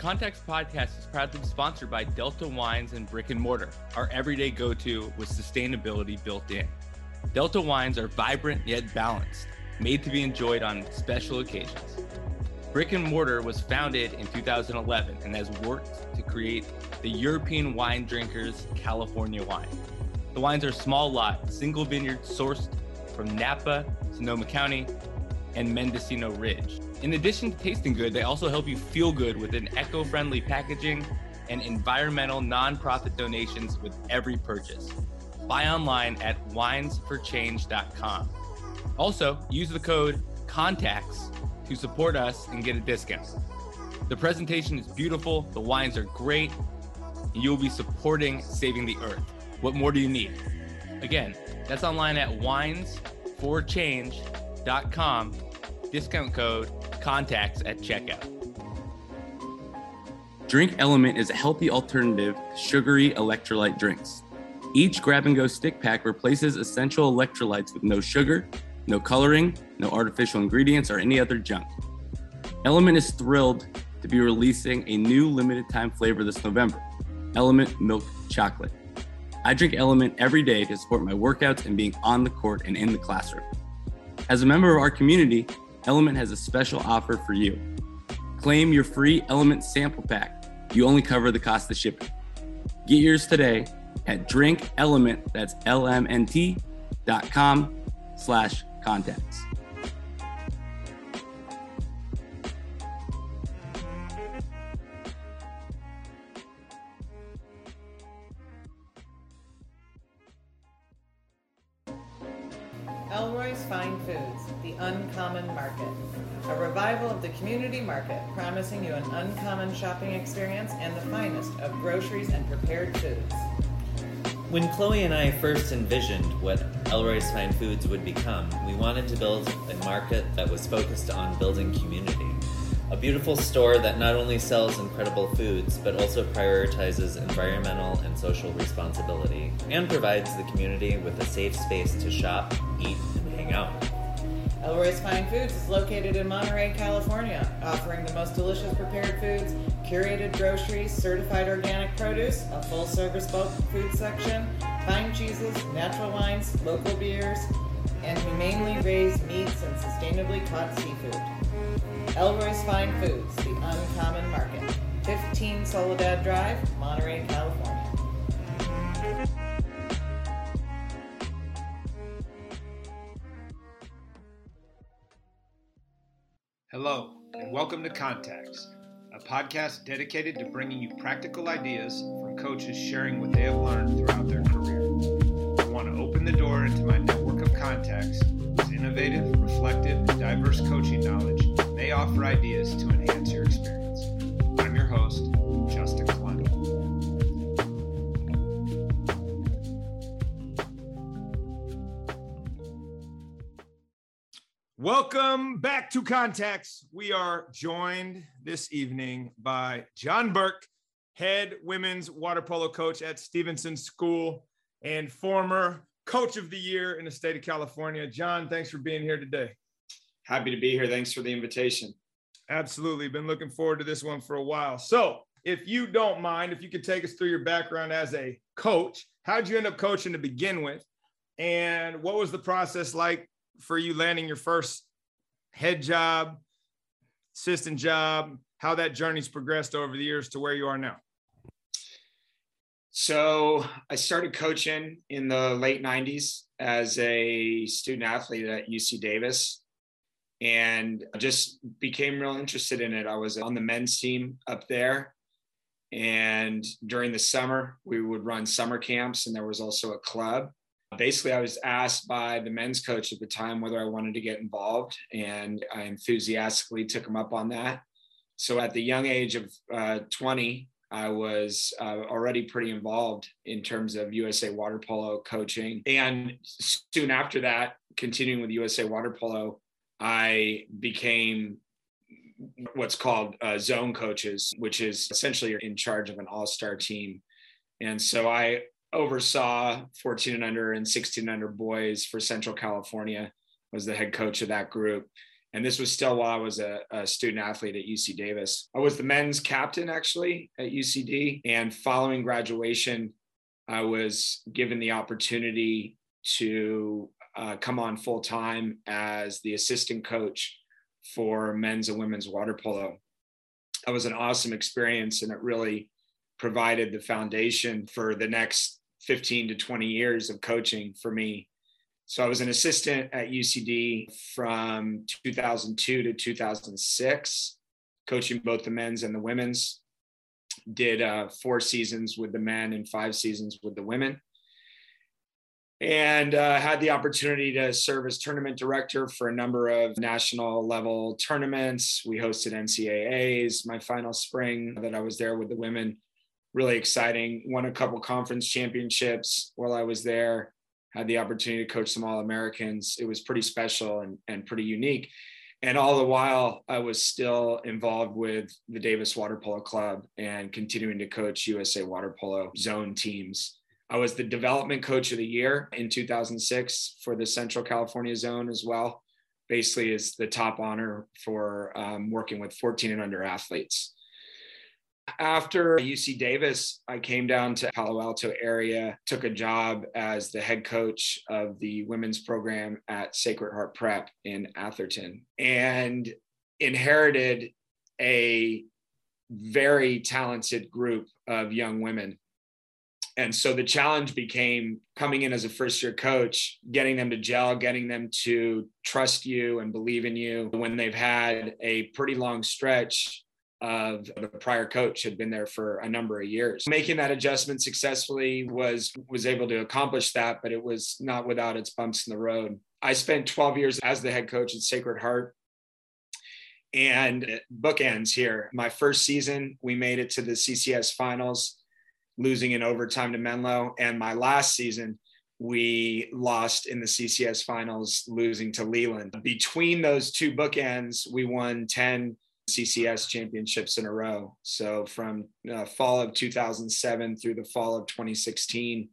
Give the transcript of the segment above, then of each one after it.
Contacts podcast is proudly sponsored by Delta Wines and Brick and Mortar, our everyday go to with sustainability built in. Delta wines are vibrant yet balanced, made to be enjoyed on special occasions. Brick and Mortar was founded in 2011 and has worked to create the European wine drinkers California wine. The wines are small lot, single vineyard sourced from Napa, Sonoma County, and Mendocino Ridge. In addition to tasting good, they also help you feel good with an eco friendly packaging and environmental nonprofit donations with every purchase. Buy online at winesforchange.com. Also, use the code CONTACTS to support us and get a discount. The presentation is beautiful, the wines are great, and you'll be supporting saving the earth. What more do you need? Again, that's online at winesforchange.com. Discount code contacts at checkout. Drink Element is a healthy alternative to sugary electrolyte drinks. Each grab and go stick pack replaces essential electrolytes with no sugar, no coloring, no artificial ingredients, or any other junk. Element is thrilled to be releasing a new limited time flavor this November Element Milk Chocolate. I drink Element every day to support my workouts and being on the court and in the classroom. As a member of our community, Element has a special offer for you. Claim your free Element sample pack. You only cover the cost of shipping. Get yours today at drinkelement, that's L-M-N-T dot com slash contacts. You an uncommon shopping experience and the finest of groceries and prepared foods. When Chloe and I first envisioned what Elroy's Fine Foods would become, we wanted to build a market that was focused on building community. A beautiful store that not only sells incredible foods, but also prioritizes environmental and social responsibility, and provides the community with a safe space to shop, eat, and hang out. Elroy's Fine Foods is located in Monterey, California, offering the most delicious prepared foods, curated groceries, certified organic produce, a full service bulk food section, fine cheeses, natural wines, local beers, and humanely raised meats and sustainably caught seafood. Elroy's Fine Foods, the Uncommon Market, 15 Soledad Drive, Monterey, California. Hello, and welcome to Contacts, a podcast dedicated to bringing you practical ideas from coaches sharing what they have learned throughout their career. I want to open the door into my network of contacts whose innovative, reflective, and diverse coaching knowledge may offer ideas to enhance Welcome back to Contacts. We are joined this evening by Jon Burke, head women's water polo coach at Stevenson School and former coach of the year in the state of California. John, thanks for being here today. Happy to be here. Thanks for the invitation. Absolutely. Been looking forward to this one for a while. So, if you don't mind, if you could take us through your background as a coach, how'd you end up coaching to begin with? And what was the process like for you landing your first head job, assistant job, how that journey's progressed over the years to where you are now? So I started coaching in the late 90s as a student athlete at UC Davis and just became real interested in it. I was on the men's team up there. And during the summer, we would run summer camps, and there was also a club. Basically, I was asked by the men's coach at the time whether I wanted to get involved, and I enthusiastically took him up on that. So, at the young age of uh, 20, I was uh, already pretty involved in terms of USA Water Polo coaching. And soon after that, continuing with USA Water Polo, I became what's called uh, zone coaches, which is essentially you're in charge of an all star team. And so I oversaw 14 and under and 16 and under boys for Central California, was the head coach of that group. And this was still while I was a, a, student athlete at UC Davis. I was the men's captain actually at UCD. And following graduation, I was given the opportunity to uh, come on full time as the assistant coach for men's and women's water polo. That was an awesome experience, and it really provided the foundation for the next 15 to 20 years of coaching for me. So I was an assistant at UCD from 2002 to 2006, coaching both the men's and the women's. Did uh, four seasons with the men and five seasons with the women and uh, had the opportunity to serve as tournament director for a number of national level tournaments. We hosted NCAAs my final spring that I was there with the women. Really exciting. Won a couple conference championships while I was there. Had the opportunity to coach some All Americans. It was pretty special and, and pretty unique. And all the while, I was still involved with the Davis Water Polo Club and continuing to coach USA Water Polo zone teams I was the development coach of the year in 2006 for the Central California zone as well. Basically, is the top honor for um, working with 14 and under athletes. After UC Davis, I came down to Palo Alto area, took a job as the head coach of the women's program at Sacred Heart Prep in Atherton, and inherited a very talented group of young women. And so the challenge became coming in as a first year coach, getting them to gel, getting them to trust you and believe in you when they've had a pretty long stretch of the prior coach had been there for a number of years. Making that adjustment successfully was was able to accomplish that, but it was not without its bumps in the road. I spent 12 years as the head coach at Sacred Heart. And bookends here. My first season, we made it to the CCS finals losing in overtime to Menlo. And my last season, we lost in the CCS finals, losing to Leland. Between those two bookends, we won 10 CCS championships in a row. So from uh, fall of 2007 through the fall of 2016,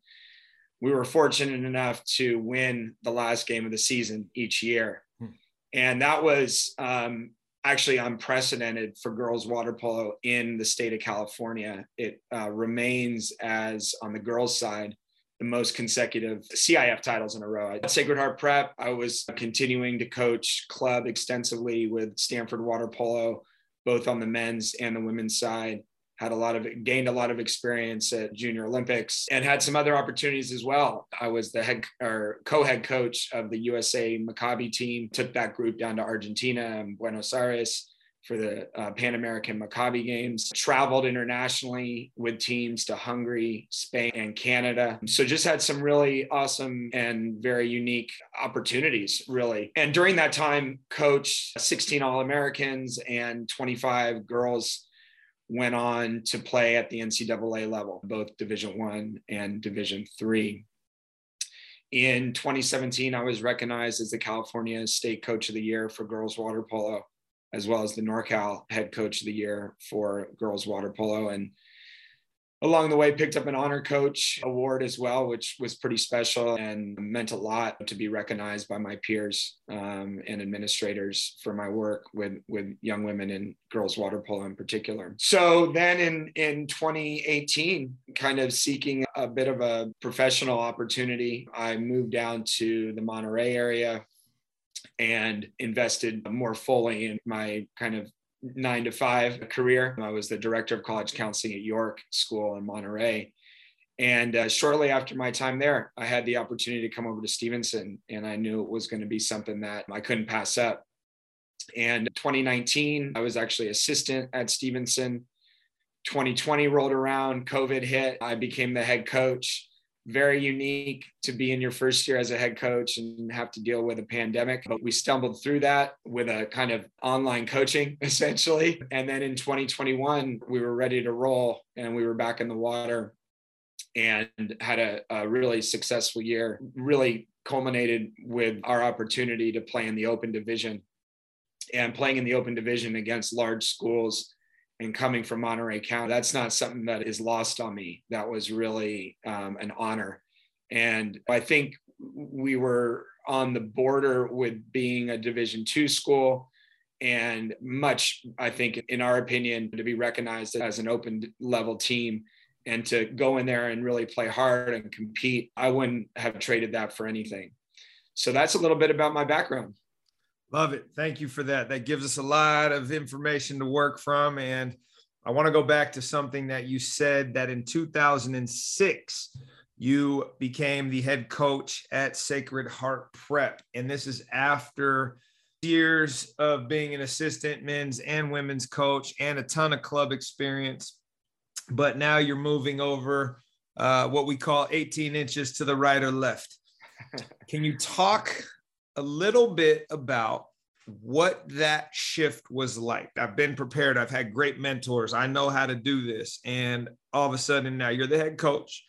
we were fortunate enough to win the last game of the season each year. Hmm. And that was um, actually unprecedented for girls water polo in the state of California. It uh, remains as on the girls side the most consecutive CIF titles in a row. At Sacred Heart Prep, I was continuing to coach club extensively with Stanford Water Polo, both on the men's and the women's side. Had a lot of gained a lot of experience at junior olympics and had some other opportunities as well. I was the head or co-head coach of the usa maccabi team took that group down to argentina and buenos aires for the uh, Pan American Maccabi Games, traveled internationally with teams to Hungary, Spain, and Canada. So just had some really awesome and very unique opportunities, really. And during that time, coached 16 All Americans and 25 girls went on to play at the NCAA level, both Division One and Division Three. In 2017, I was recognized as the California State Coach of the Year for girls water polo, as well as the NorCal Head Coach of the Year for girls water polo. And along the way picked up an honor coach award as well which was pretty special and meant a lot to be recognized by my peers um, and administrators for my work with with young women and girls water polo in particular so then in in 2018 kind of seeking a bit of a professional opportunity i moved down to the monterey area and invested more fully in my kind of nine to five career. I was the director of college counseling at York School in Monterey. And uh, shortly after my time there, I had the opportunity to come over to Stevenson, and I knew it was going to be something that I couldn't pass up. And 2019, I was actually assistant at Stevenson. 2020 rolled around, COVID hit. I became the head coach very unique to be in your first year as a head coach and have to deal with a pandemic. But we stumbled through that with a kind of online coaching essentially. And then in 2021, we were ready to roll and we were back in the water and had a, a really successful year, really culminated with our opportunity to play in the open division and playing in the open division against large schools and coming from Monterey County, that's not something that is lost on me. That was really um, an honor. And I think we were on the border with being a Division two school and much, I think, in our opinion, to be recognized as an open level team and to go in there and really play hard and compete, I wouldn't have traded that for anything. So that's a little bit about my background. Love it. Thank you for that. That gives us a lot of information to work from. And I want to go back to something that you said that in 2006, you became the head coach at Sacred Heart Prep. And this is after years of being an assistant men's and women's coach and a ton of club experience. But now you're moving over uh, what we call 18 inches to the right or left. Can you talk a little bit about what that shift was like? I've been prepared, I've had great mentors, I know how to do this. And all of a sudden, now you're the head coach,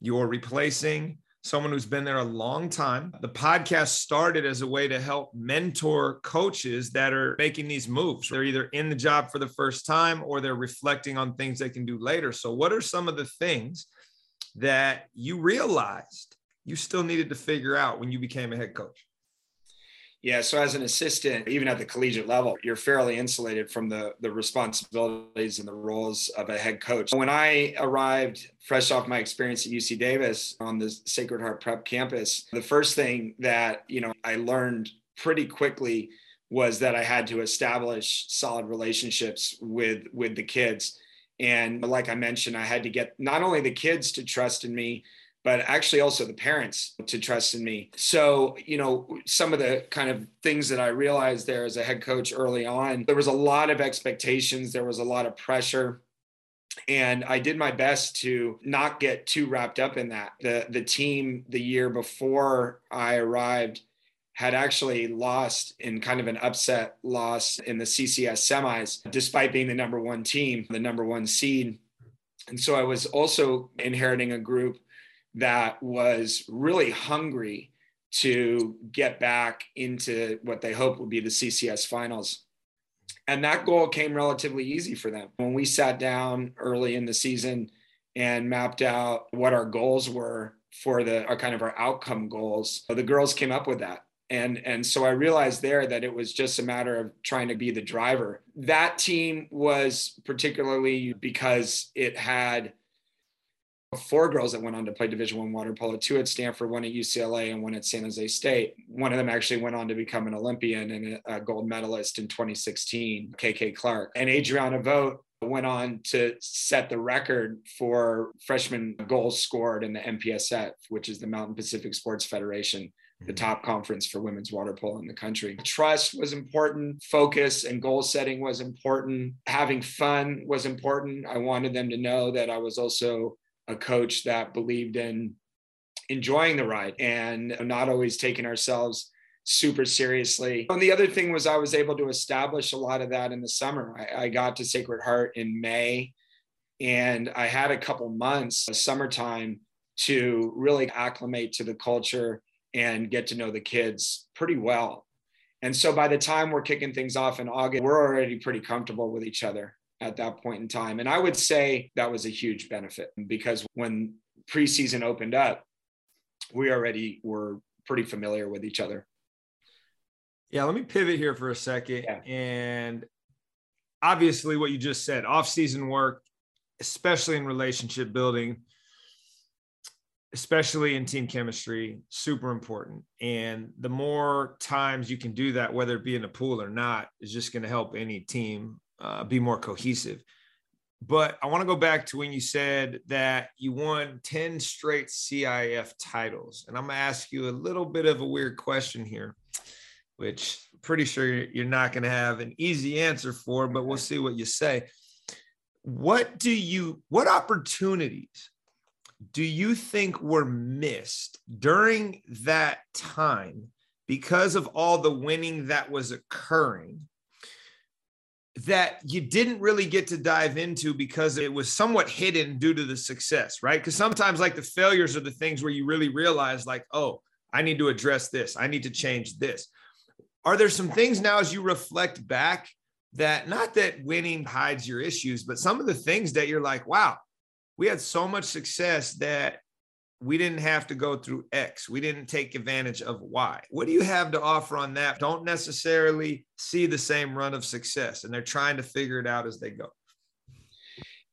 you're replacing someone who's been there a long time. The podcast started as a way to help mentor coaches that are making these moves. They're either in the job for the first time or they're reflecting on things they can do later. So, what are some of the things that you realized you still needed to figure out when you became a head coach? Yeah, so as an assistant, even at the collegiate level, you're fairly insulated from the the responsibilities and the roles of a head coach. When I arrived fresh off my experience at UC Davis on the Sacred Heart Prep campus, the first thing that, you know, I learned pretty quickly was that I had to establish solid relationships with with the kids. And like I mentioned, I had to get not only the kids to trust in me, but actually also the parents to trust in me. So, you know, some of the kind of things that I realized there as a head coach early on, there was a lot of expectations, there was a lot of pressure. And I did my best to not get too wrapped up in that. The the team the year before I arrived had actually lost in kind of an upset loss in the CCS semis, despite being the number one team, the number one seed. And so I was also inheriting a group that was really hungry to get back into what they hope would be the CCS finals. And that goal came relatively easy for them. When we sat down early in the season and mapped out what our goals were for the our kind of our outcome goals, the girls came up with that. And, and so I realized there that it was just a matter of trying to be the driver. That team was particularly because it had four girls that went on to play division one water polo two at stanford one at ucla and one at san jose state one of them actually went on to become an olympian and a gold medalist in 2016 kk clark and adriana vogt went on to set the record for freshman goals scored in the mpsf which is the mountain pacific sports federation the mm-hmm. top conference for women's water polo in the country. Trust was important, focus and goal setting was important, having fun was important. I wanted them to know that I was also a coach that believed in enjoying the ride and not always taking ourselves super seriously. And the other thing was I was able to establish a lot of that in the summer. I, I got to Sacred Heart in May and I had a couple months, of summertime, to really acclimate to the culture and get to know the kids pretty well. And so by the time we're kicking things off in August, we're already pretty comfortable with each other at that point in time. And I would say that was a huge benefit because when preseason opened up, we already were pretty familiar with each other. Yeah, let me pivot here for a second. Yeah. And obviously, what you just said, off-season work, especially in relationship building, especially in team chemistry, super important. And the more times you can do that, whether it be in a pool or not, is just going to help any team uh, be more cohesive. But I want to go back to when you said that you won 10 straight CIF titles. And I'm going to ask you a little bit of a weird question here, which I'm pretty sure you're not going to have an easy answer for, but we'll see what you say. What do you, what opportunities do you think were missed during that time because of all the winning that was occurring that you didn't really get to dive into because it was somewhat hidden due to the success, right? Because sometimes, like the failures are the things where you really realize, like, oh, I need to address this, I need to change this. Are there some things now as you reflect back that not that winning hides your issues, but some of the things that you're like, wow, we had so much success that we didn't have to go through X. We didn't take advantage of Y. What do you have to offer on that? Don't necessarily see the same run of success, and they're trying to figure it out as they go.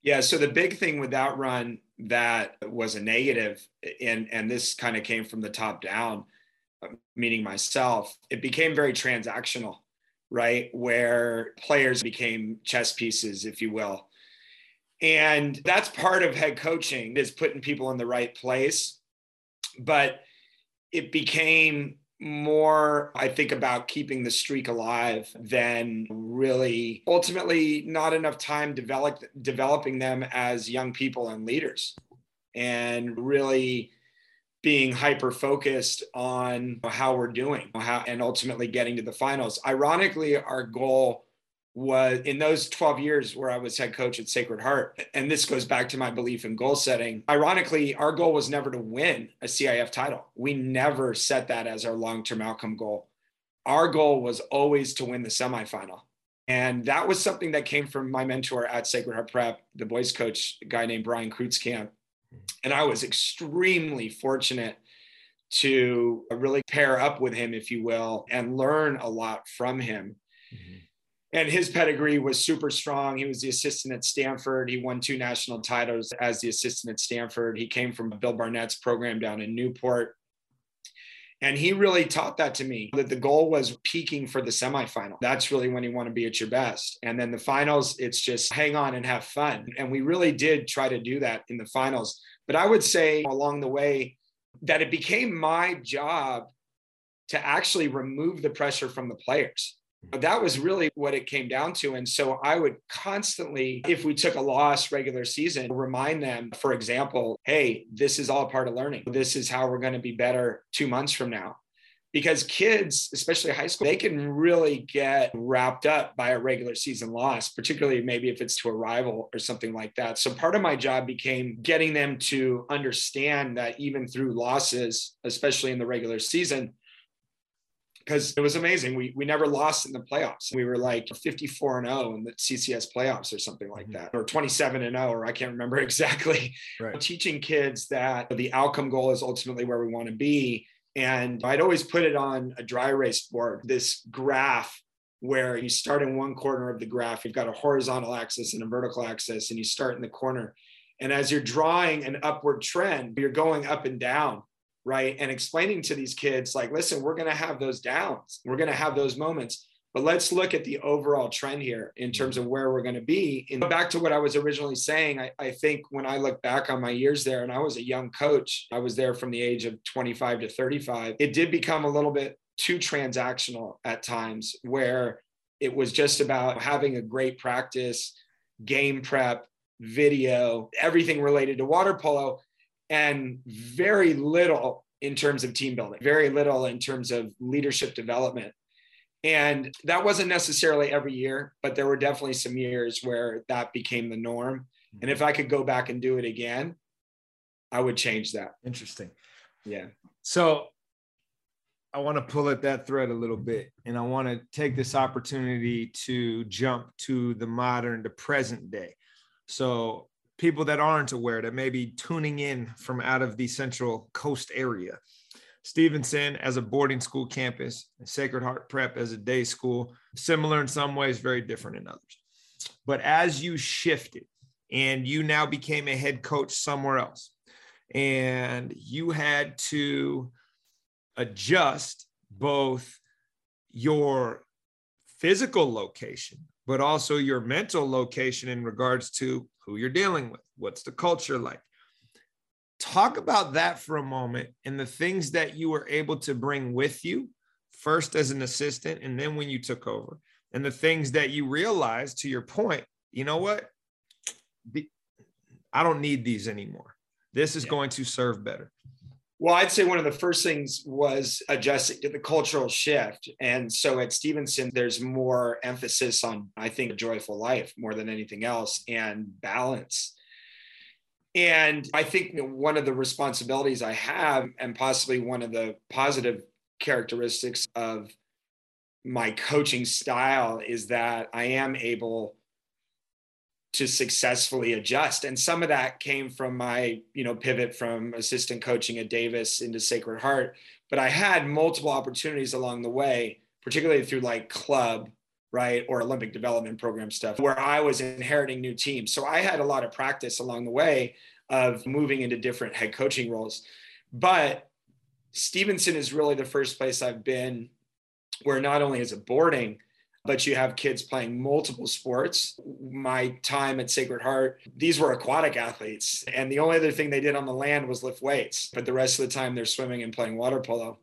Yeah. So the big thing with that run that was a negative, and and this kind of came from the top down, meaning myself, it became very transactional, right? Where players became chess pieces, if you will. And that's part of head coaching is putting people in the right place. But it became more i think about keeping the streak alive than really ultimately not enough time develop, developing them as young people and leaders and really being hyper focused on how we're doing how, and ultimately getting to the finals. Ironically, our goal was in those 12 years where I was head coach at Sacred Heart, and this goes back to my belief in goal setting. Ironically, our goal was never to win a CIF title. We never set that as our long term outcome goal. Our goal was always to win the semifinal. And that was something that came from my mentor at Sacred Heart Prep, the boys coach, a guy named Brian Kreutzkamp. And I was extremely fortunate to really pair up with him, if you will, and learn a lot from him. And his pedigree was super strong. He was the assistant at Stanford. He won two national titles as the assistant at Stanford. He came from Bill Barnett's program down in Newport. And he really taught that to me that the goal was peaking for the semifinal. That's really when you want to be at your best. And then the finals, it's just hang on and have fun. And we really did try to do that in the finals. But I would say along the way that it became my job to actually remove the pressure from the players. That was really what it came down to. And so I would constantly, if we took a loss regular season, remind them, for example, hey, this is all part of learning. This is how we're going to be better two months from now. Because kids, especially high school, they can really get wrapped up by a regular season loss, particularly maybe if it's to a rival or something like that. So part of my job became getting them to understand that even through losses, especially in the regular season, because it was amazing. We we never lost in the playoffs. We were like 54 and 0 in the CCS playoffs or something like mm-hmm. that, or 27 and 0, or I can't remember exactly. Right. Teaching kids that the outcome goal is ultimately where we want to be. And I'd always put it on a dry erase board, this graph where you start in one corner of the graph, you've got a horizontal axis and a vertical axis, and you start in the corner. And as you're drawing an upward trend, you're going up and down right? And explaining to these kids, like, listen, we're going to have those downs, we're going to have those moments. But let's look at the overall trend here in mm-hmm. terms of where we're going to be. And back to what I was originally saying, I, I, think when I look back on my years there, and I was a young coach, I was there from the age of 25 to 35, it did become a little bit too transactional at times where it was just about having a great practice, game prep, video, everything related to water polo and very little in terms of team building, very little in terms of leadership development. And that wasn't necessarily every year, but there were definitely some years where that became the norm. And if I could go back and do it again, I would change that. Interesting. Yeah. So I want to pull at that thread a little bit and I want to take this opportunity to jump to the modern, the present day. So people that aren't aware that may be tuning in from out of the Central Coast area. Stevenson as a boarding school campus, and Sacred Heart Prep as a day school, similar in some ways, very different in others. But as you shifted and you now became a head coach somewhere else, and you had to adjust both your physical location, but also your mental location in regards to who you're dealing with, what's the culture like. Talk about that for a moment and the things that you were able to bring with you, first as an assistant, and then when you took over, and the things that you realized to your point, you know what? I don't need these anymore. This is yeah. going to serve better. Well, I'd say one of the first things was adjusting to the cultural shift. And so at Stevenson, there's more emphasis on, I think, joyful life more than anything else and balance. And I think one of the responsibilities I have, and possibly one of the positive characteristics of my coaching style, is that I am able to successfully adjust. And some of that came from my, you know, pivot from assistant coaching at Davis into Sacred Heart. But I had multiple opportunities along the way, particularly through like club, right, or Olympic development program stuff, where I was inheriting new teams. So I had a lot of practice along the way of moving into different head coaching roles. But Stevenson is really the first place I've been where not only is it boarding, but you have kids playing multiple sports. My time at Sacred Heart, these were aquatic athletes. And the only other thing they did on the land was lift weights, but the rest of the time they're swimming and playing water polo.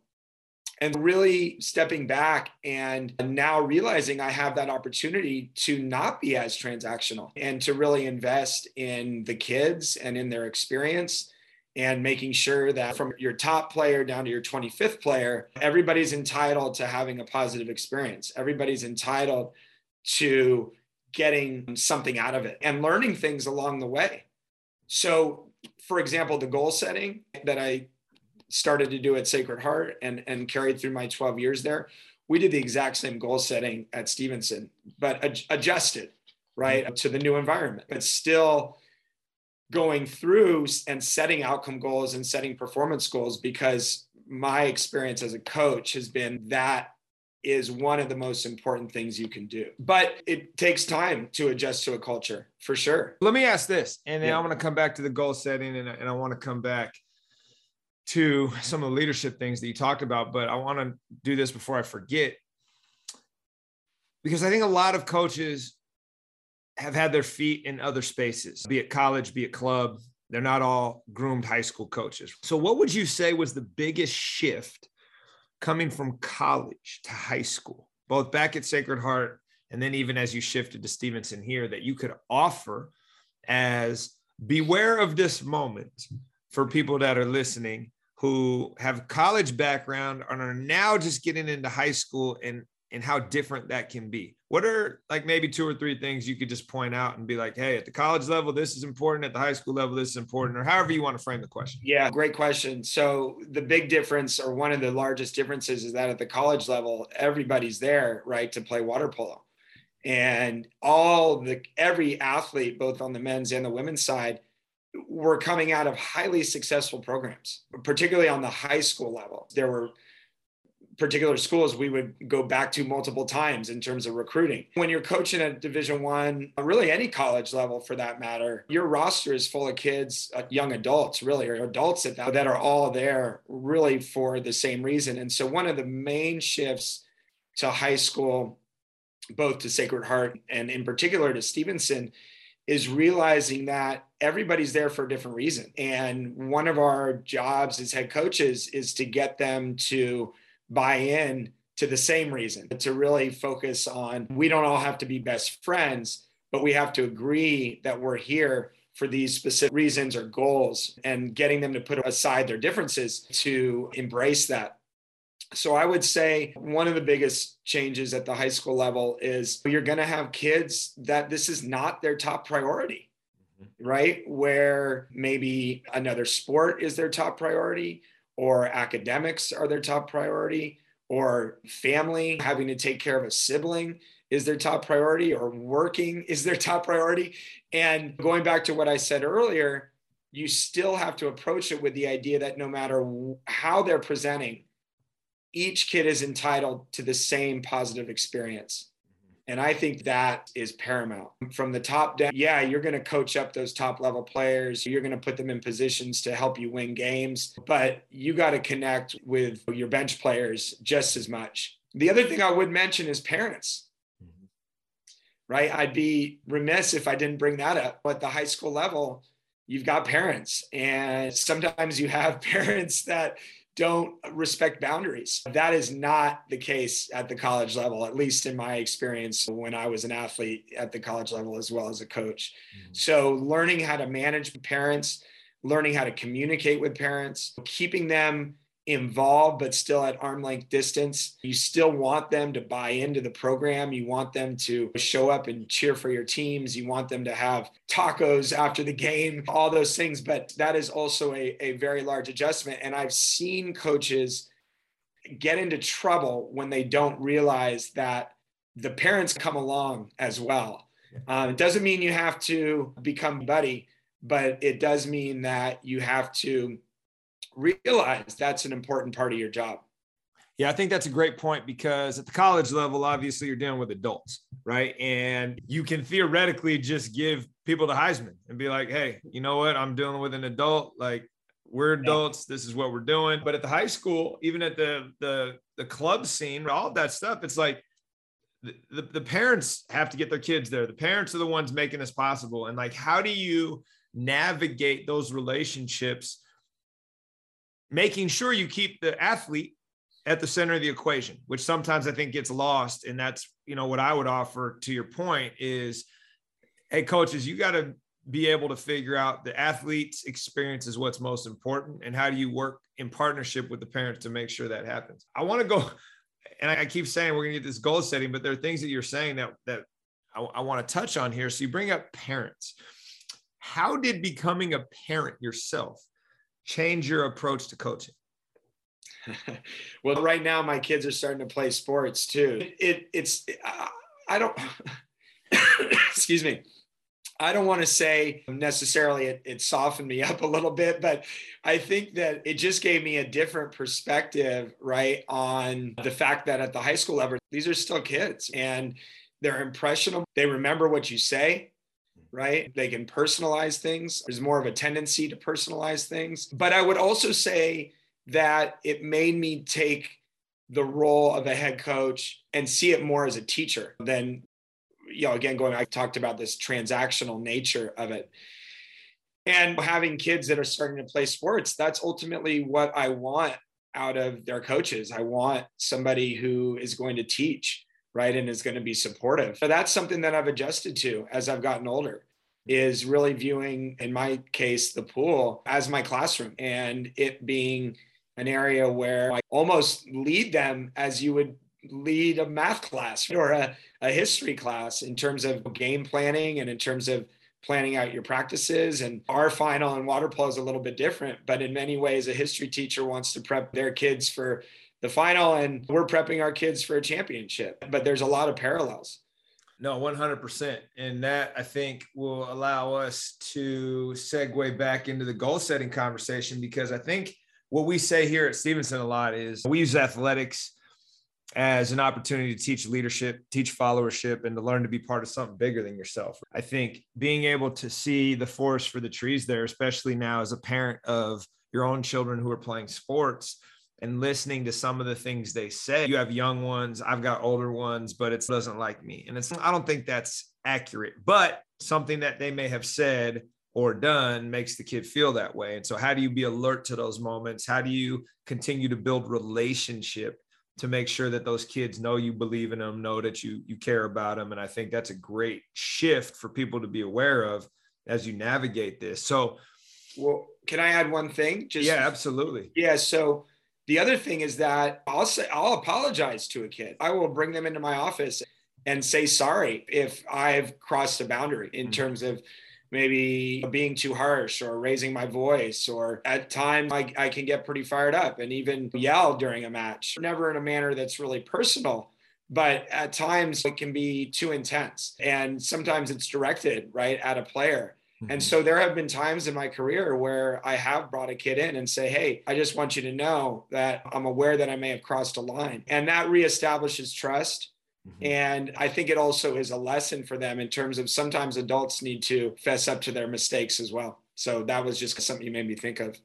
And really stepping back and now realizing I have that opportunity to not be as transactional and to really invest in the kids and in their experience and making sure that from your top player down to your 25th player, everybody's entitled to having a positive experience. Everybody's entitled to getting something out of it and learning things along the way. So, for example, the goal setting that I started to do at Sacred Heart and, and carried through my 12 years there, we did the exact same goal setting at Stevenson, but ad- adjusted, right, to the new environment, but still going through and setting outcome goals and setting performance goals because my experience as a coach has been that is one of the most important things you can do. But it takes time to adjust to a culture for sure. Let me ask this, and then yeah. I'm going to come back to the goal setting and, and I want to come back to some of the leadership things that you talked about. But I want to do this before I forget because I think a lot of coaches have had their feet in other spaces, be it college, be it club. They're not all groomed high school coaches. So, what would you say was the biggest shift coming from college to high school, both back at Sacred Heart and then even as you shifted to Stevenson here, that you could offer as beware of this moment for people that are listening who have college background and are now just getting into high school and and how different that can be. What are like maybe two or three things you could just point out and be like, hey, at the college level, this is important. At the high school level, this is important, or however you want to frame the question? Yeah, great question. So, the big difference, or one of the largest differences, is that at the college level, everybody's there, right, to play water polo. And all the every athlete, both on the men's and the women's side, were coming out of highly successful programs, particularly on the high school level. There were particular schools we would go back to multiple times in terms of recruiting. When you're coaching at division one really any college level for that matter your roster is full of kids uh, young adults really or adults that, that are all there really for the same reason. And so one of the main shifts to high school both to sacred heart and in particular to stevenson is realizing that everybody's there for a different reason. And one of our jobs as head coaches is to get them to buy in to the same reason to really focus on we don't all have to be best friends, but we have to agree that we're here for these specific reasons or goals and getting them to put aside their differences to embrace that. So I would say one of the biggest changes at the high school level is you're going to have kids that this is not their top priority, mm-hmm. right? Where maybe another sport is their top priority or academics are their top priority, or family, having to take care of a sibling is their top priority, or working is their top priority. And going back to what I said earlier, you still have to approach it with the idea that no matter how they're presenting, each kid is entitled to the same positive experience. And I think that is paramount. From the top down, yeah, you're going to coach up those top level players. You're going to put them in positions to help you win games, but you got to connect with your bench players just as much. The other thing I would mention is parents, mm-hmm. right? I'd be remiss if I didn't bring that up. At the high school level, you've got parents, and sometimes you have parents that don't respect boundaries. That is not the case at the college level, at least in my experience when I was an athlete at the college level as well as a coach. Mm-hmm. So, learning how to manage parents, learning how to communicate with parents, keeping them involved but still at arm length distance. You still want them to buy into the program. You want them to show up and cheer for your teams. You want them to have tacos after the game, all those things. But that is also a, a very large adjustment. And I've seen coaches get into trouble when they don't realize that the parents come along as well Um, it doesn't mean you have to become buddy, but it does mean that you have to realize that's an important part of your job. Yeah, I think that's a great point because at the college level, obviously you're dealing with adults, right? And you can theoretically just give people the Heisman and be like, hey, you know what? I'm dealing with an adult. Like, we're adults. This is what we're doing. But at the high school, even at the the the club scene, all that stuff, it's like the, the, the parents have to get their kids there. The parents are the ones making this possible. And like, how do you navigate those relationships, making sure you keep the athlete at the center of the equation, which sometimes I think gets lost. And that's, you know, what I would offer to your point is, hey, coaches, you got to be able to figure out the athlete's experience is what's most important. And how do you work in partnership with the parents to make sure that happens? I want to go, and I keep saying we're going to get this goal setting, but there are things that you're saying that, that I, I want to touch on here. So you bring up parents. How did becoming a parent yourself change your approach to coaching? well, right now my kids are starting to play sports too. It, it it's I don't excuse me. I don't want to say necessarily it, it, softened me up a little bit, but I think that it just gave me a different perspective, right, on the fact that at the high school level, these are still kids and they're impressionable. They remember what you say, right? They can personalize things. There's more of a tendency to personalize things. But I would also say that it made me take the role of a head coach and see it more as a teacher than you know again going i talked about this transactional nature of it and having kids that are starting to play sports that's ultimately what i want out of their coaches i want somebody who is going to teach right and is going to be supportive so that's something that i've adjusted to as i've gotten older is really viewing in my case the pool as my classroom and it being an area where I almost lead them as you would lead a math class or a, a history class in terms of game planning and in terms of planning out your practices. And our final and water polo is a little bit different, but in many ways, a history teacher wants to prep their kids for the final, and we're prepping our kids for a championship. But there's a lot of parallels. No, 100%. And that I think will allow us to segue back into the goal setting conversation because I think what we say here at Stevenson a lot is we use athletics as an opportunity to teach leadership, teach followership, and to learn to be part of something bigger than yourself. I think being able to see the forest for the trees there, especially now as a parent of your own children who are playing sports and listening to some of the things they say. You have young ones, I've got older ones, but it doesn't like me. And it's I don't think that's accurate, but something that they may have said or done makes the kid feel that way. And so, how do you be alert to those moments? How do you continue to build relationship to make sure that those kids know you believe in them, know that you you care about them? And I think that's a great shift for people to be aware of as you navigate this. So, well, can I add one thing? Just yeah, absolutely. Yeah. So the other thing is that I'll say I'll apologize to a kid. I will bring them into my office and say sorry if I've crossed a boundary in mm-hmm. terms of maybe being too harsh or raising my voice or at times I, I can get pretty fired up and even yell during a match never in a manner that's really personal but at times it can be too intense and sometimes it's directed right at a player mm-hmm. and so there have been times in my career where I have brought a kid in and say, Hey, I just want you to know that I'm aware that I may have crossed a line. And that reestablishes trust. Mm-hmm. And I think it also is a lesson for them in terms of sometimes adults need to fess up to their mistakes as well. So that was just something you made me think of.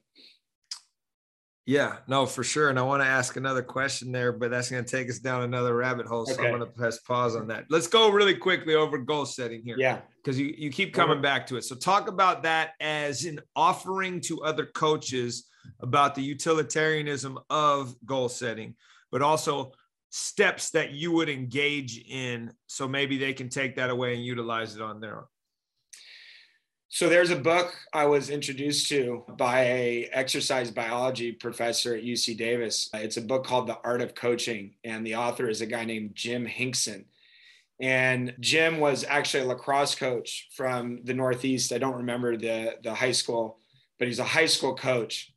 Yeah, no, for sure. And I want to ask another question there, but that's going to take us down another rabbit hole. So okay. I'm going to press pause on that. Let's go really quickly over goal setting here. Yeah. Because you, you keep coming back to it. So talk about that as an offering to other coaches about the utilitarianism of goal setting, but also steps that you would engage in so maybe they can take that away and utilize it on their own so there's a book i was introduced to by a exercise biology professor at uc davis. It's a book called the art of coaching and the author is a guy named jim hinkson. And jim was actually a lacrosse coach from the northeast. I don't remember the, the high school but he's a high school coach.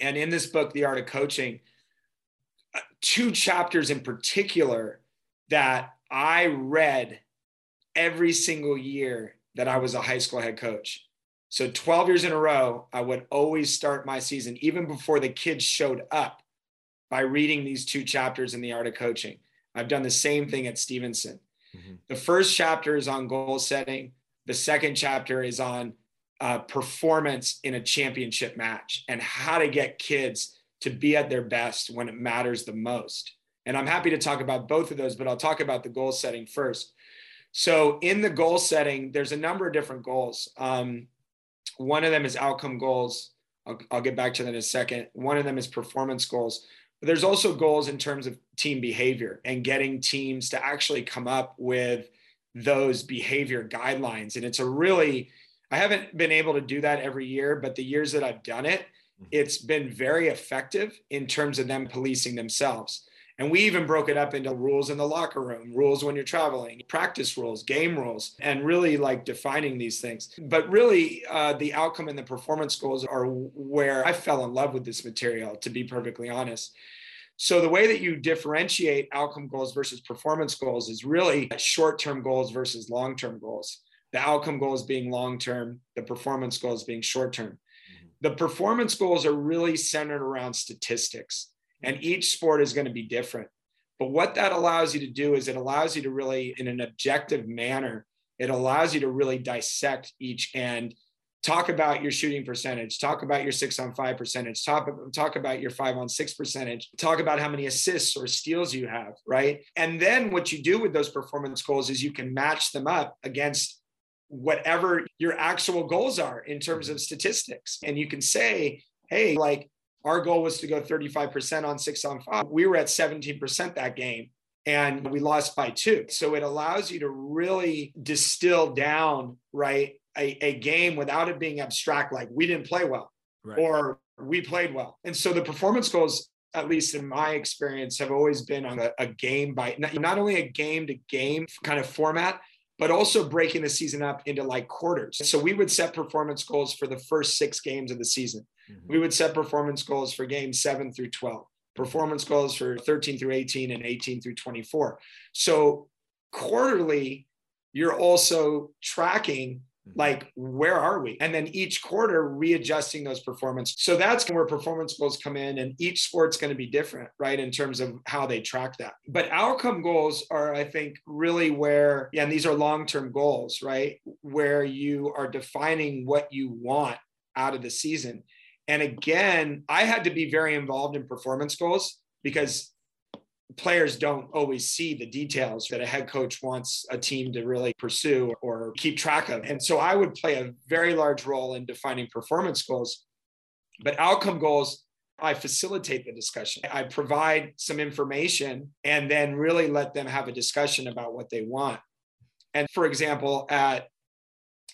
And in this book the art of coaching two chapters in particular that I read every single year that I was a high school head coach. So 12 years in a row, I would always start my season, even before the kids showed up, by reading these two chapters in The Art of Coaching. I've done the same thing at Stevenson. Mm-hmm. The first chapter is on goal setting, the second chapter is on uh, performance in a championship match and how to get kids to be at their best when it matters the most. And I'm happy to talk about both of those, but I'll talk about the goal setting first. So, in the goal setting, there's a number of different goals. Um, one of them is outcome goals. I'll, I'll get back to that in a second. One of them is performance goals. But there's also goals in terms of team behavior and getting teams to actually come up with those behavior guidelines. And it's a really, I haven't been able to do that every year, but the years that I've done it, mm-hmm. it's been very effective in terms of them policing themselves. And we even broke it up into rules in the locker room, rules when you're traveling, practice rules, game rules, and really like defining these things. But really, uh, the outcome and the performance goals are where I fell in love with this material, to be perfectly honest. So the way that you differentiate outcome goals versus performance goals is really short-term goals versus long-term goals. The outcome goals being long-term, the performance goals being short-term. Mm-hmm. The performance goals are really centered around statistics and each sport is going to be different. But what that allows you to do is it allows you to really, in an objective manner, it allows you to really dissect each end talk about your shooting percentage, talk about your six on five percentage, talk, talk about your five on six percentage, talk about how many assists or steals you have, right? And then what you do with those performance goals is you can match them up against whatever your actual goals are in terms of statistics. And you can say, hey, like our goal was to go 35% on six on five. We were at 17% that game and we lost by two. So it allows you to really distill down, right, a, a game without it being abstract, like we didn't play well right. or we played well. And so the performance goals, at least in my experience, have always been on a, a game by not only a game to game kind of format, but also breaking the season up into like quarters. So we would set performance goals for the first six games of the season. Mm-hmm. We would set performance goals for games seven through 12, performance goals for 13 through 18 and 18 through 24. So quarterly, you're also tracking like where are we? And then each quarter readjusting those performance. So that's where performance goals come in and each sport's going to be different right in terms of how they track that. But outcome goals are i think really where yeah, and these are long-term goals right where you are defining what you want out of the season and again i had to be very involved in performance goals because players don't always see the details that a head coach wants a team to really pursue or keep track of. And so I would play a very large role in defining performance goals. But outcome goals, I facilitate the discussion. I provide some information and then really let them have a discussion about what they want. And for example, at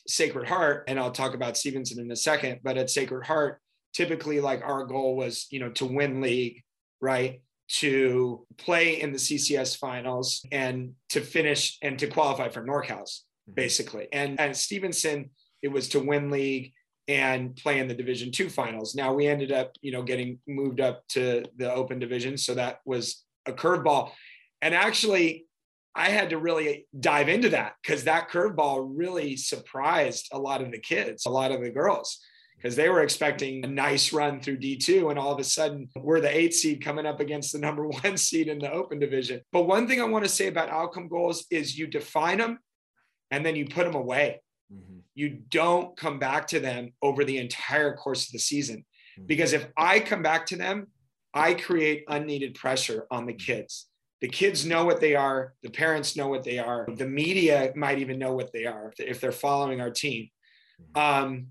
Sacred Heart, and I'll talk about Stevenson in a second, but at Sacred Heart, typically like our goal was, you know, to win league, right? to play in the CCS finals and to finish and to qualify for NorCals, mm-hmm. basically. And at Stevenson, it was to win league and play in the Division two finals. Now we ended up, you know, getting moved up to the open division. So that was a curveball. And actually, I had to really dive into that because that curveball really surprised a lot of the kids, a lot of the girls because they were expecting a nice run through D2. And all of a sudden, we're the eight seed coming up against the number one seed in the open division. But one thing I want to say about outcome goals is you define them and then you put them away. Mm-hmm. You don't come back to them over the entire course of the season. Mm-hmm. Because if I come back to them, I create unneeded pressure on the mm-hmm. kids. The kids know what they are. The parents know what they are. The media might even know what they are if they're following our team. Mm-hmm. Um,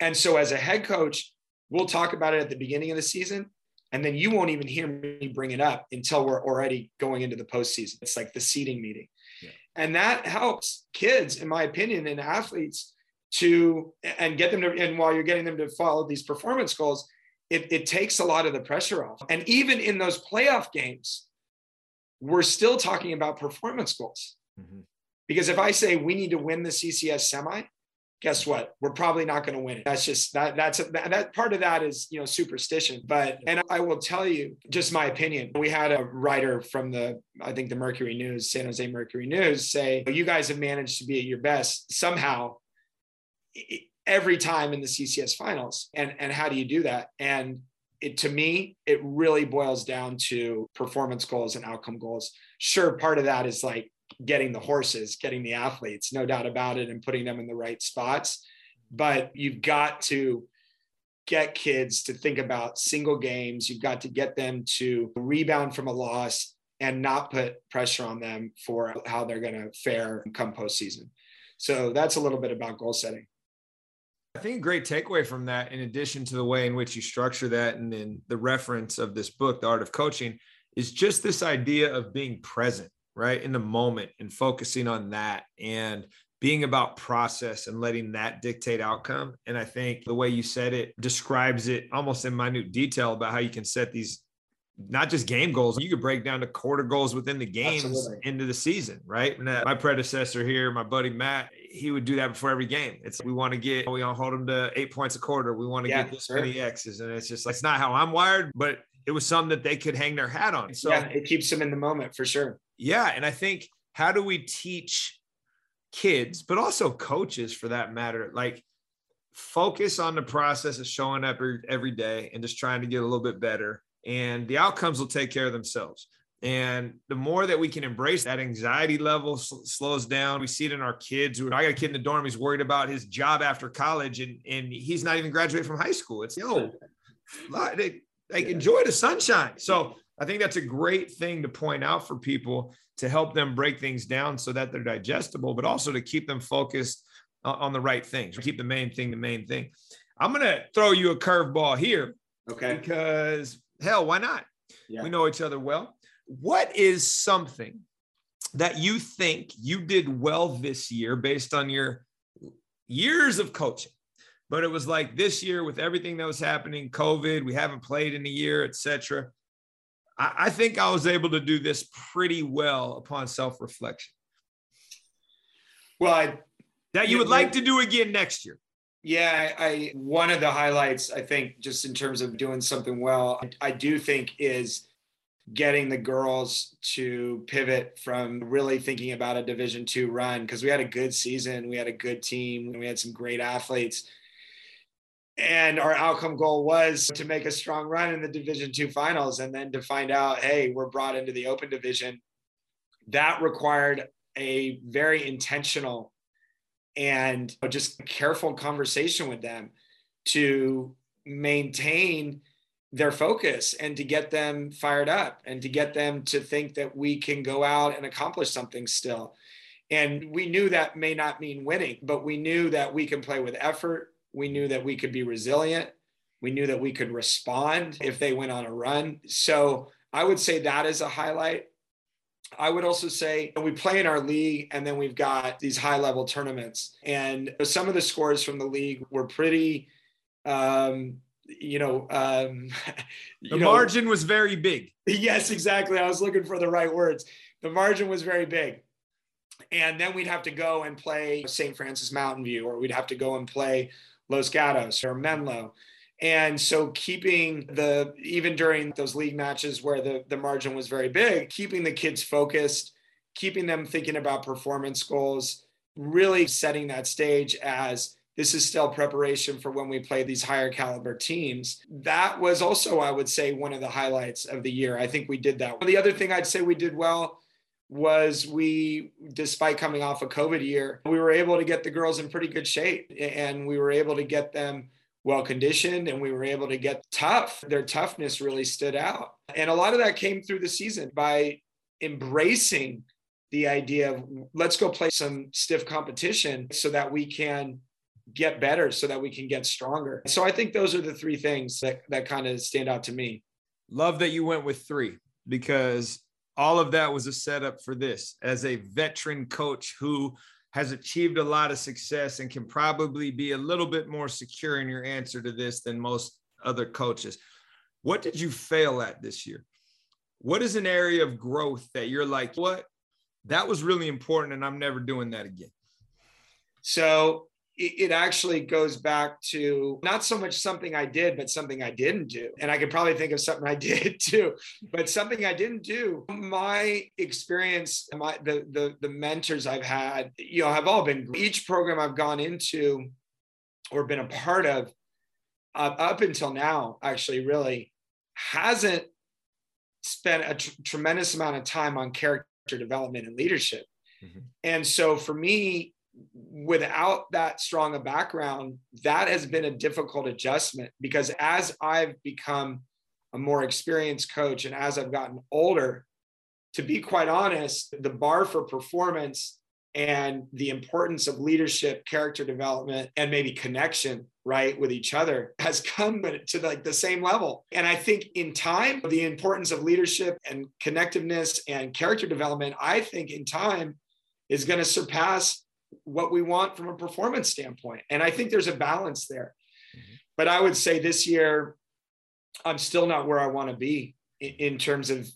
and so as a head coach, we'll talk about it at the beginning of the season. And then you won't even hear me bring it up until we're already going into the postseason. It's like the seating meeting. Yeah. And that helps kids, in my opinion, and athletes to and get them to and while you're getting them to follow these performance goals, it, it takes a lot of the pressure off. And even in those playoff games, we're still talking about performance goals. Mm-hmm. Because if I say we need to win the CCS semi, guess what? We're probably not going to win it. That's just that that's that, that part of that is, you know, superstition. But and I will tell you just my opinion. We had a writer from the I think the Mercury News, San Jose Mercury News say, "You guys have managed to be at your best somehow every time in the CCS finals." And and how do you do that? And it, to me, it really boils down to performance goals and outcome goals. Sure, part of that is like getting the horses, getting the athletes, no doubt about it, and putting them in the right spots. But you've got to get kids to think about single games. You've got to get them to rebound from a loss and not put pressure on them for how they're going to fare come postseason. So that's a little bit about goal setting. I think a great takeaway from that, in addition to the way in which you structure that and then the reference of this book, The Art of Coaching, is just this idea of being present, right? In the moment and focusing on that and being about process and letting that dictate outcome. And I think the way you said it describes it almost in minute detail about how you can set these not just game goals. You could break down to quarter goals within the games Absolutely. into the season, right? And uh, my predecessor here, my buddy Matt, he would do that before every game. It's we want to get we want to hold them to eight points a quarter. We want to yeah, get this sure. many X's, and it's just like it's not how I'm wired, but it was something that they could hang their hat on. So yeah, it keeps them in the moment for sure. Yeah, and I think how do we teach kids, but also coaches for that matter, like focus on the process of showing up every, every day and just trying to get a little bit better and the outcomes will take care of themselves. And the more that we can embrace that anxiety level slows down. We see it in our kids. I got a kid in the dorm. He's worried about his job after college, and and he's not even graduated from high school. It's yo, like, like enjoy the sunshine. So I think that's a great thing to point out for people to help them break things down so that they're digestible, but also to keep them focused on the right things. Keep the main thing the main thing. I'm gonna throw you a curveball here, okay? Because Hell, why not? Yeah. We know each other well. What is something that you think you did well this year based on your years of coaching? But it was like this year with everything that was happening, COVID, we haven't played in a year, etc. I, I think I was able to do this pretty well upon self-reflection. Well, I, that you would like to do again next year. Yeah, I one of the highlights I think just in terms of doing something well, I, I do think is getting the girls to pivot from really thinking about a division 2 run because we had a good season, we had a good team, we had some great athletes. And our outcome goal was to make a strong run in the division 2 finals and then to find out hey, we're brought into the open division. That required a very intentional and just careful conversation with them to maintain their focus and to get them fired up and to get them to think that we can go out and accomplish something still. And we knew that may not mean winning, but we knew that we can play with effort. We knew that we could be resilient. We knew that we could respond if they went on a run. So I would say that is a highlight. I would also say we play in our league and then we've got these high level tournaments. And some of the scores from the league were pretty, um, you know, um, you the know, margin was very big. Yes, exactly. I was looking for the right words. The margin was very big. And then we'd have to go and play St. Francis Mountain View, or we'd have to go and play Los Gatos or Menlo. And so keeping the even during those league matches where the, the margin was very big, keeping the kids focused, keeping them thinking about performance goals, really setting that stage as this is still preparation for when we play these higher caliber teams. That was also, I would say, one of the highlights of the year. I think we did that. The other thing I'd say we did well was we, despite coming off a COVID year, we were able to get the girls in pretty good shape and we were able to get them well conditioned and we were able to get tough. Their toughness really stood out. And a lot of that came through the season by embracing the idea of let's go play some stiff competition so that we can get better, so that we can get stronger. So I think those are the three things that, that kind of stand out to me. Love that you went with three because all of that was a setup for this as a veteran coach who has achieved a lot of success and can probably be a little bit more secure in your answer to this than most other coaches. What did you fail at this year? What is an area of growth that you're like, what? That was really important, and I'm never doing that again. So it actually goes back to not so much something I did, but something I didn't do. And I could probably think of something I did too, but something I didn't do. My experience, my the the the mentors I've had, you know, have all been each program I've gone into or been a part of uh, up until now, actually, really hasn't spent a tr- tremendous amount of time on character development and leadership. Mm-hmm. And so for me, without that strong a background, that has been a difficult adjustment because as I've become a more experienced coach and as I've gotten older, to be quite honest, the bar for performance and the importance of leadership, character development, and maybe connection, right, with each other has come to like the same level. And I think in time, the importance of leadership and connectiveness and character development, I think in time is going to surpass what we want from a performance standpoint. And I think there's a balance there. Mm-hmm. But I would say this year, I'm still not where I want to be in, in terms of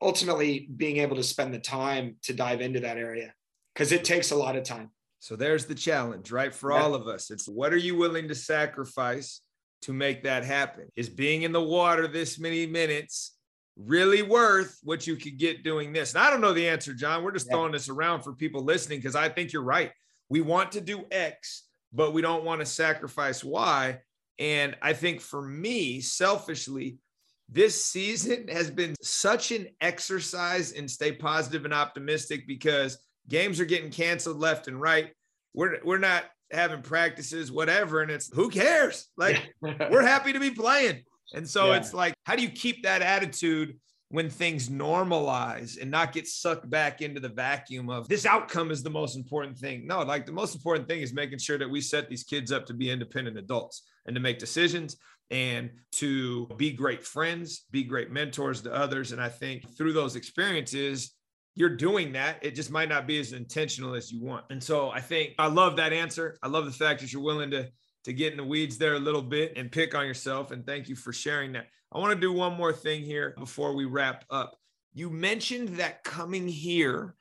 ultimately being able to spend the time to dive into that area because it takes a lot of time. So there's the challenge, right? For yeah. all of us, it's what are you willing to sacrifice to make that happen? Is being in the water this many minutes really worth what you could get doing this? And I don't know the answer, Jon. We're just yeah. throwing this around for people listening because I think you're right. We want to do X, but we don't want to sacrifice Y. And I think for me, selfishly, this season has been such an exercise in stay positive and optimistic because games are getting canceled left and right. We're we're not having practices, whatever, and it's who cares? Like we're happy to be playing. And so yeah. it's like, how do you keep that attitude when things normalize and not get sucked back into the vacuum of this outcome is the most important thing? No, like the most important thing is making sure that we set these kids up to be independent adults and to make decisions and to be great friends, be great mentors to others. And I think through those experiences, you're doing that. It just might not be as intentional as you want. And so I think I love that answer. I love the fact that you're willing to to get in the weeds there a little bit and pick on yourself. And thank you for sharing that. I want to do one more thing here before we wrap up. You mentioned that coming here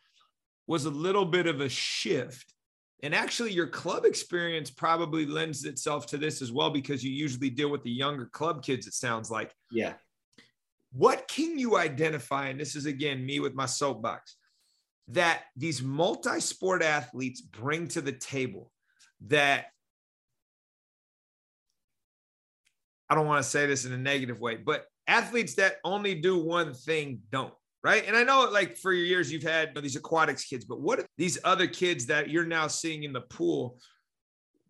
was a little bit of a shift. And actually, your club experience probably lends itself to this as well because you usually deal with the younger club kids, it sounds like. Yeah. What can you identify? And this is again me with my soapbox that these multi sport athletes bring to the table that I don't want to say this in a negative way, but athletes that only do one thing don't. Right. And I know, like, for your years, you've had you know, these aquatics kids, but what are these other kids that you're now seeing in the pool?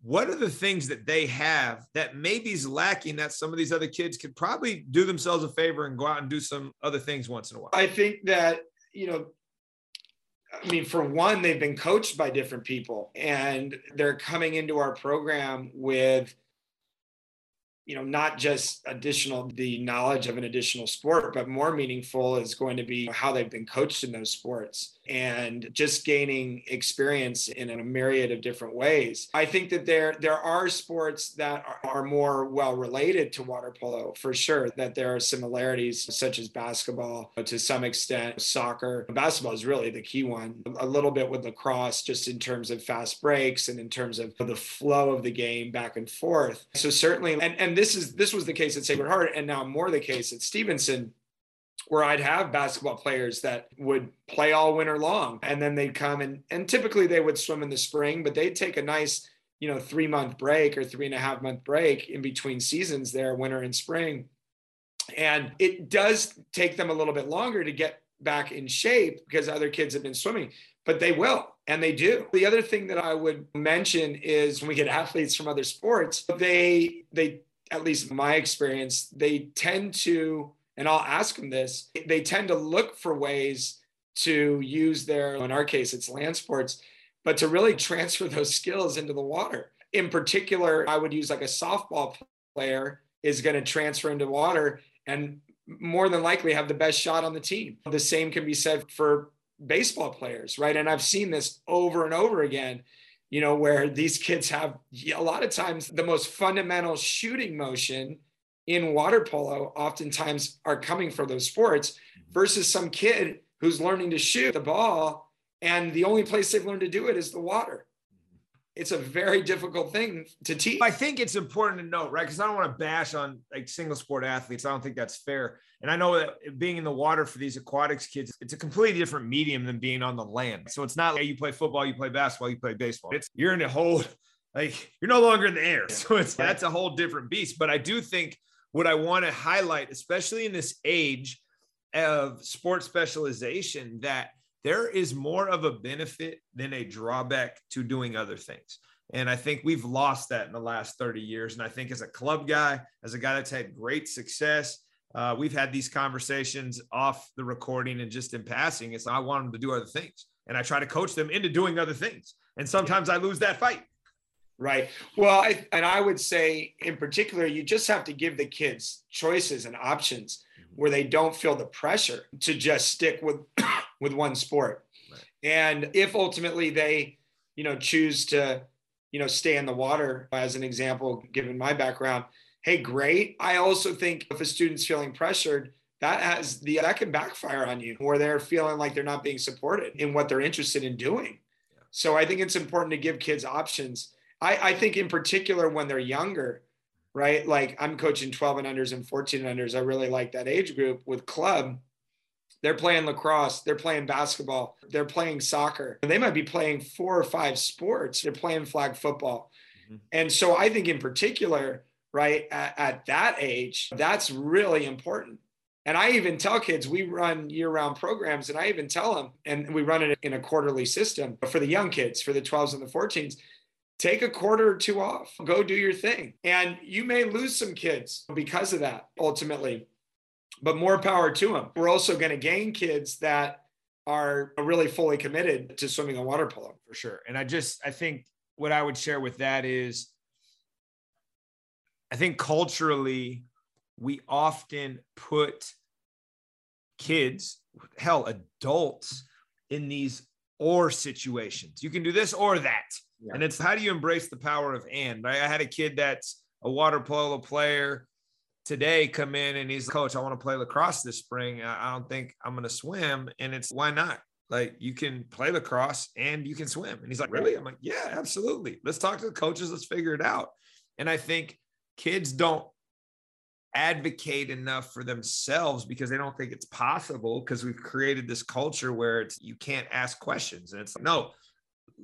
What are the things that they have that maybe is lacking that some of these other kids could probably do themselves a favor and go out and do some other things once in a while? I think that, you know, I mean, for one, they've been coached by different people and they're coming into our program with you know not just additional the knowledge of an additional sport but more meaningful is going to be how they've been coached in those sports and just gaining experience in a myriad of different ways. I think that there there are sports that are, more well related to water polo for sure that there are similarities such as basketball to some extent soccer. Basketball is really the key one. A little bit with lacrosse just in terms of fast breaks and in terms of the flow of the game back and forth. So certainly and and this is this was the case at Sacred Heart, and now more the case at Stevenson, where I'd have basketball players that would play all winter long, and then they'd come and and typically they would swim in the spring, but they'd take a nice you know three month break or three and a half month break in between seasons there, winter and spring, and it does take them a little bit longer to get back in shape because other kids have been swimming, but they will and they do. The other thing that I would mention is when we get athletes from other sports, they they at least my experience, they tend to, and I'll ask them this, they tend to look for ways to use their, in our case, it's land sports, but to really transfer those skills into the water. In particular, I would use like a softball player is going to transfer into water and more than likely have the best shot on the team. The same can be said for baseball players, right? And I've seen this over and over again you know, where these kids have a lot of times the most fundamental shooting motion in water polo oftentimes are coming from those sports mm-hmm. versus some kid who's learning to shoot the ball and the only place they've learned to do it is the water. it's a very difficult thing to teach. I think it's important to note, right? Because I don't want to bash on like single sport athletes. I don't think that's fair. And I know that being in the water for these aquatics kids, it's a completely different medium than being on the land. So it's not like you play football, you play basketball, you play baseball. It's you're in a whole like you're no longer in the air. So it's that's a whole different beast. But I do think what I want to highlight, especially in this age of sports specialization, that there is more of a benefit than a drawback to doing other things. And I think we've lost that in the last 30 years. And I think as a club guy, as a guy that's had great success, uh, we've had these conversations off the recording and just in passing. It's I want them to do other things. And I try to coach them into doing other things. And sometimes I lose that fight. Right. Well, I, and I would say in particular, you just have to give the kids choices and options mm-hmm. where they don't feel the pressure to just stick with with one sport. Right. And if ultimately they, you know, choose to, you know, stay in the water, as an example, given my background, hey, great. I also think if a student's feeling pressured, that has the that can backfire on you where they're feeling like they're not being supported in what they're interested in doing. Yeah. So I think it's important to give kids options. I, I think in particular when they're younger, right? Like I'm coaching 12 and unders and 14 and unders. I really like that age group with club they're playing lacrosse, they're playing basketball, they're playing soccer. They might be playing four or five sports. They're playing flag football. Mm-hmm. And so I think in particular, right, at, at that age, that's really important. And I even tell kids we run year round programs, and I even tell them, and we run it in a quarterly system for the young kids, for the 12s and the 14s. Take a quarter or two off, go do your thing. And you may lose some kids because of that ultimately but more power to them. We're also going to gain kids that are really fully committed to swimming and water polo. For sure. And I just, I think what I would share with that is I think culturally, we often put kids, hell, adults in these or situations. You can do this or that. Yeah. And it's how do you embrace the power of and? Right? I had a kid that's a water polo player today come in and he's coach i want to play lacrosse this spring. I don't think i'm going to swim. And it's why not? Like you can play lacrosse and you can swim. And he's like really? I'm like yeah absolutely. Let's talk to the coaches. Let's figure it out. And i think kids don't advocate enough for themselves because they don't think it's possible because we've created this culture where it's you can't ask questions. And it's like, no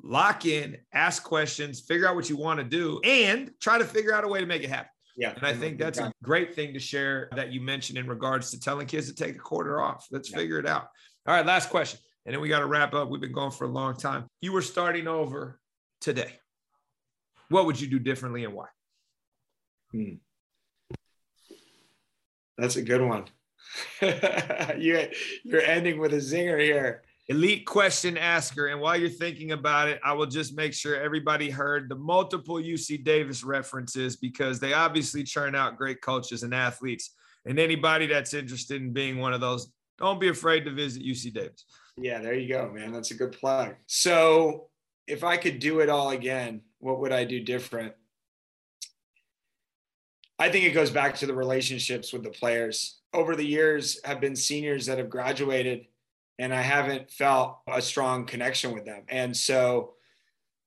lock in ask questions figure out what you want to do and try to figure out a way to make it happen yeah. And I think that's a great thing to share that you mentioned in regards to telling kids to take a quarter off. Let's yeah. figure it out. All right, last question. And then we got to wrap up. We've been going for a long time. You were starting over today. What would you do differently and why? Hmm. That's a good one. you're, you're ending with a zinger here elite question asker. And while you're thinking about it, I will just make sure everybody heard the multiple UC Davis references because they obviously churn out great coaches and athletes. And anybody that's interested in being one of those, don't be afraid to visit UC Davis. Yeah, there you go, man. That's a good plug. So, if I could do it all again, what would I do different? I think it goes back to the relationships with the players. Over the years, have been seniors that have graduated and I haven't felt a strong connection with them. And so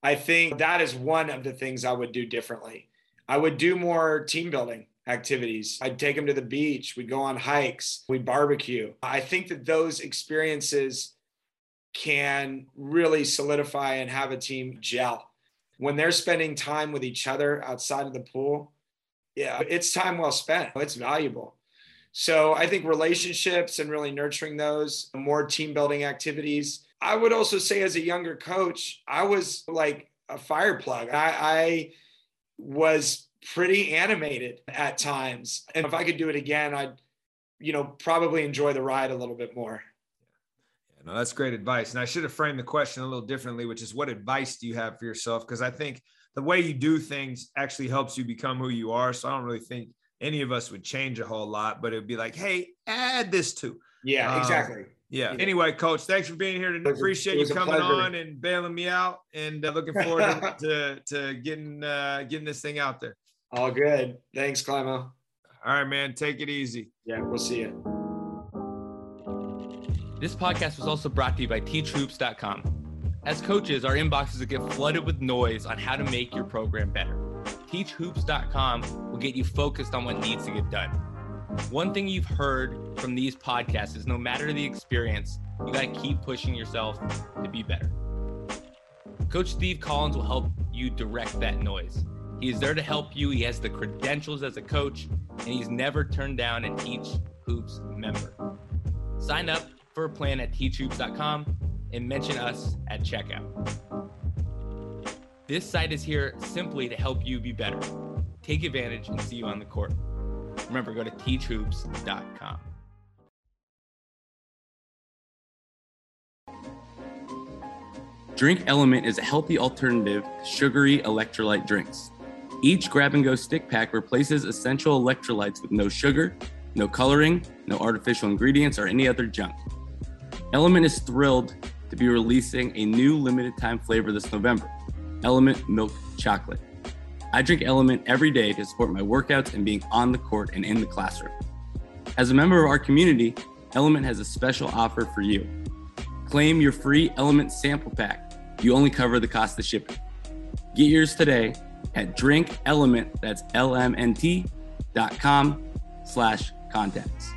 I think that is one of the things I would do differently. I would do more team building activities. I'd take them to the beach, we'd go on hikes, we'd barbecue. I think that those experiences can really solidify and have a team gel. When they're spending time with each other outside of the pool, yeah, it's time well spent. It's valuable. So I think relationships and really nurturing those, more team building activities. I would also say, as a younger coach, I was like a fire plug. I, I was pretty animated at times. And if I could do it again, I'd, you know, probably enjoy the ride a little bit more. Yeah, no, that's great advice. And I should have framed the question a little differently, which is what advice do you have for yourself? Because I think the way you do things actually helps you become who you are. So I don't really think any of us would change a whole lot, but it'd be like, hey, add this to. Yeah, um, exactly. Yeah. yeah. Anyway, coach, thanks for being here. Today. Appreciate you coming on and bailing me out, and uh, looking forward to, to getting uh, getting this thing out there. All good. Thanks, Clymo. All right, man. Take it easy. Yeah, we'll see you. This podcast was also brought to you by teachhoops.com. As coaches, our inboxes get flooded with noise on how to make your program better. TeachHoops.com will get you focused on what needs to get done. One thing you've heard from these podcasts is no matter the experience, you got to keep pushing yourself to be better. Coach Steve Collins will help you direct that noise. He is there to help you. He has the credentials as a coach, and he's never turned down a Teach Hoops member. Sign up for a plan at teachhoops.com and mention us at checkout. This site is here simply to help you be better. Take advantage and see you on the court. Remember, go to teachhoops.com. Drink Element is a healthy alternative to sugary electrolyte drinks. Each grab and go stick pack replaces essential electrolytes with no sugar, no coloring, no artificial ingredients, or any other junk. Element is thrilled to be releasing a new limited time flavor this November Element Milk Chocolate. I drink Element every day to support my workouts and being on the court and in the classroom. As a member of our community, Element has a special offer for you. Claim your free Element sample pack. You only cover the cost of shipping. Get yours today at Drink Element, that's L-M-N-T dot com slash contacts.